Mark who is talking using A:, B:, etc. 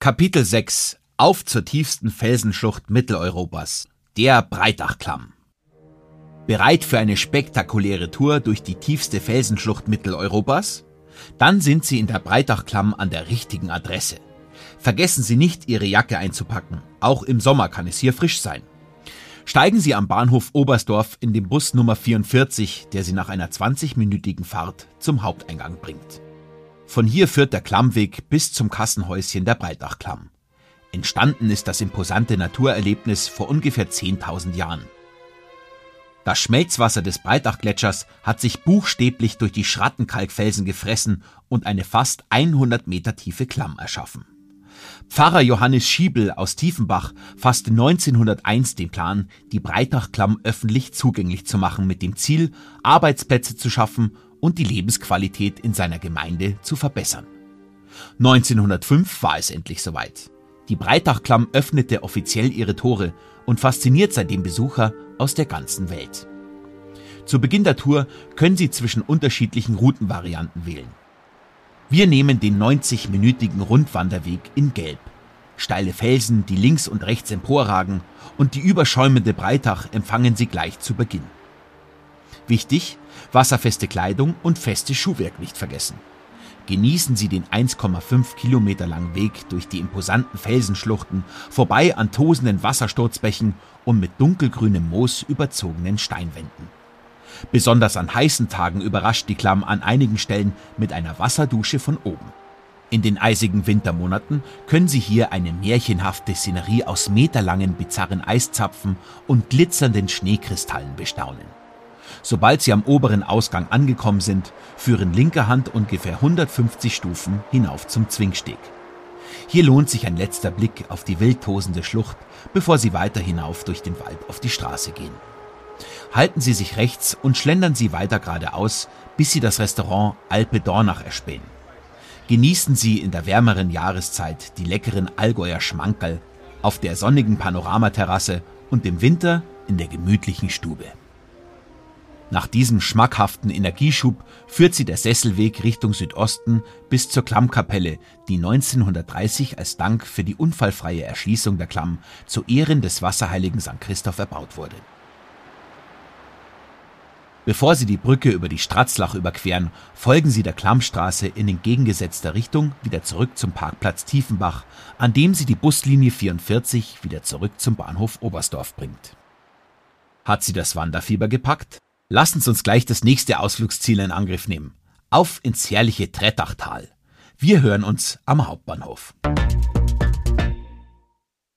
A: Kapitel 6 Auf zur tiefsten Felsenschlucht Mitteleuropas, der Breitachklamm. Bereit für eine spektakuläre Tour durch die tiefste Felsenschlucht Mitteleuropas? Dann sind Sie in der Breitachklamm an der richtigen Adresse. Vergessen Sie nicht, Ihre Jacke einzupacken. Auch im Sommer kann es hier frisch sein. Steigen Sie am Bahnhof Oberstdorf in den Bus Nummer 44, der Sie nach einer 20-minütigen Fahrt zum Haupteingang bringt. Von hier führt der Klammweg bis zum Kassenhäuschen der Breitachklamm. Entstanden ist das imposante Naturerlebnis vor ungefähr 10.000 Jahren. Das Schmelzwasser des Breitachgletschers hat sich buchstäblich durch die Schrattenkalkfelsen gefressen und eine fast 100 Meter tiefe Klamm erschaffen. Pfarrer Johannes Schiebel aus Tiefenbach fasste 1901 den Plan, die Breitachklamm öffentlich zugänglich zu machen mit dem Ziel, Arbeitsplätze zu schaffen und die Lebensqualität in seiner Gemeinde zu verbessern. 1905 war es endlich soweit. Die Breitachklamm öffnete offiziell ihre Tore und fasziniert seitdem Besucher aus der ganzen Welt. Zu Beginn der Tour können Sie zwischen unterschiedlichen Routenvarianten wählen. Wir nehmen den 90-minütigen Rundwanderweg in Gelb. Steile Felsen, die links und rechts emporragen und die überschäumende Breitach empfangen Sie gleich zu Beginn. Wichtig, wasserfeste Kleidung und festes Schuhwerk nicht vergessen. Genießen Sie den 1,5 Kilometer langen Weg durch die imposanten Felsenschluchten, vorbei an tosenden Wassersturzbächen und mit dunkelgrünem Moos überzogenen Steinwänden. Besonders an heißen Tagen überrascht die Klamm an einigen Stellen mit einer Wasserdusche von oben. In den eisigen Wintermonaten können Sie hier eine märchenhafte Szenerie aus meterlangen bizarren Eiszapfen und glitzernden Schneekristallen bestaunen. Sobald Sie am oberen Ausgang angekommen sind, führen linker Hand ungefähr 150 Stufen hinauf zum Zwingsteg. Hier lohnt sich ein letzter Blick auf die wildtosende Schlucht, bevor Sie weiter hinauf durch den Wald auf die Straße gehen. Halten Sie sich rechts und schlendern Sie weiter geradeaus, bis Sie das Restaurant Alpe Dornach erspähen. Genießen Sie in der wärmeren Jahreszeit die leckeren Allgäuer Schmankerl auf der sonnigen Panoramaterrasse und im Winter in der gemütlichen Stube. Nach diesem schmackhaften Energieschub führt sie der Sesselweg Richtung Südosten bis zur Klammkapelle, die 1930 als Dank für die unfallfreie Erschließung der Klamm zu Ehren des Wasserheiligen St. Christoph erbaut wurde. Bevor Sie die Brücke über die Stratzlach überqueren, folgen Sie der Klammstraße in entgegengesetzter Richtung wieder zurück zum Parkplatz Tiefenbach, an dem Sie die Buslinie 44 wieder zurück zum Bahnhof Oberstdorf bringt. Hat Sie das Wanderfieber gepackt? Lassen Sie uns gleich das nächste Ausflugsziel in Angriff nehmen. Auf ins herrliche Trettachtal. Wir hören uns am Hauptbahnhof.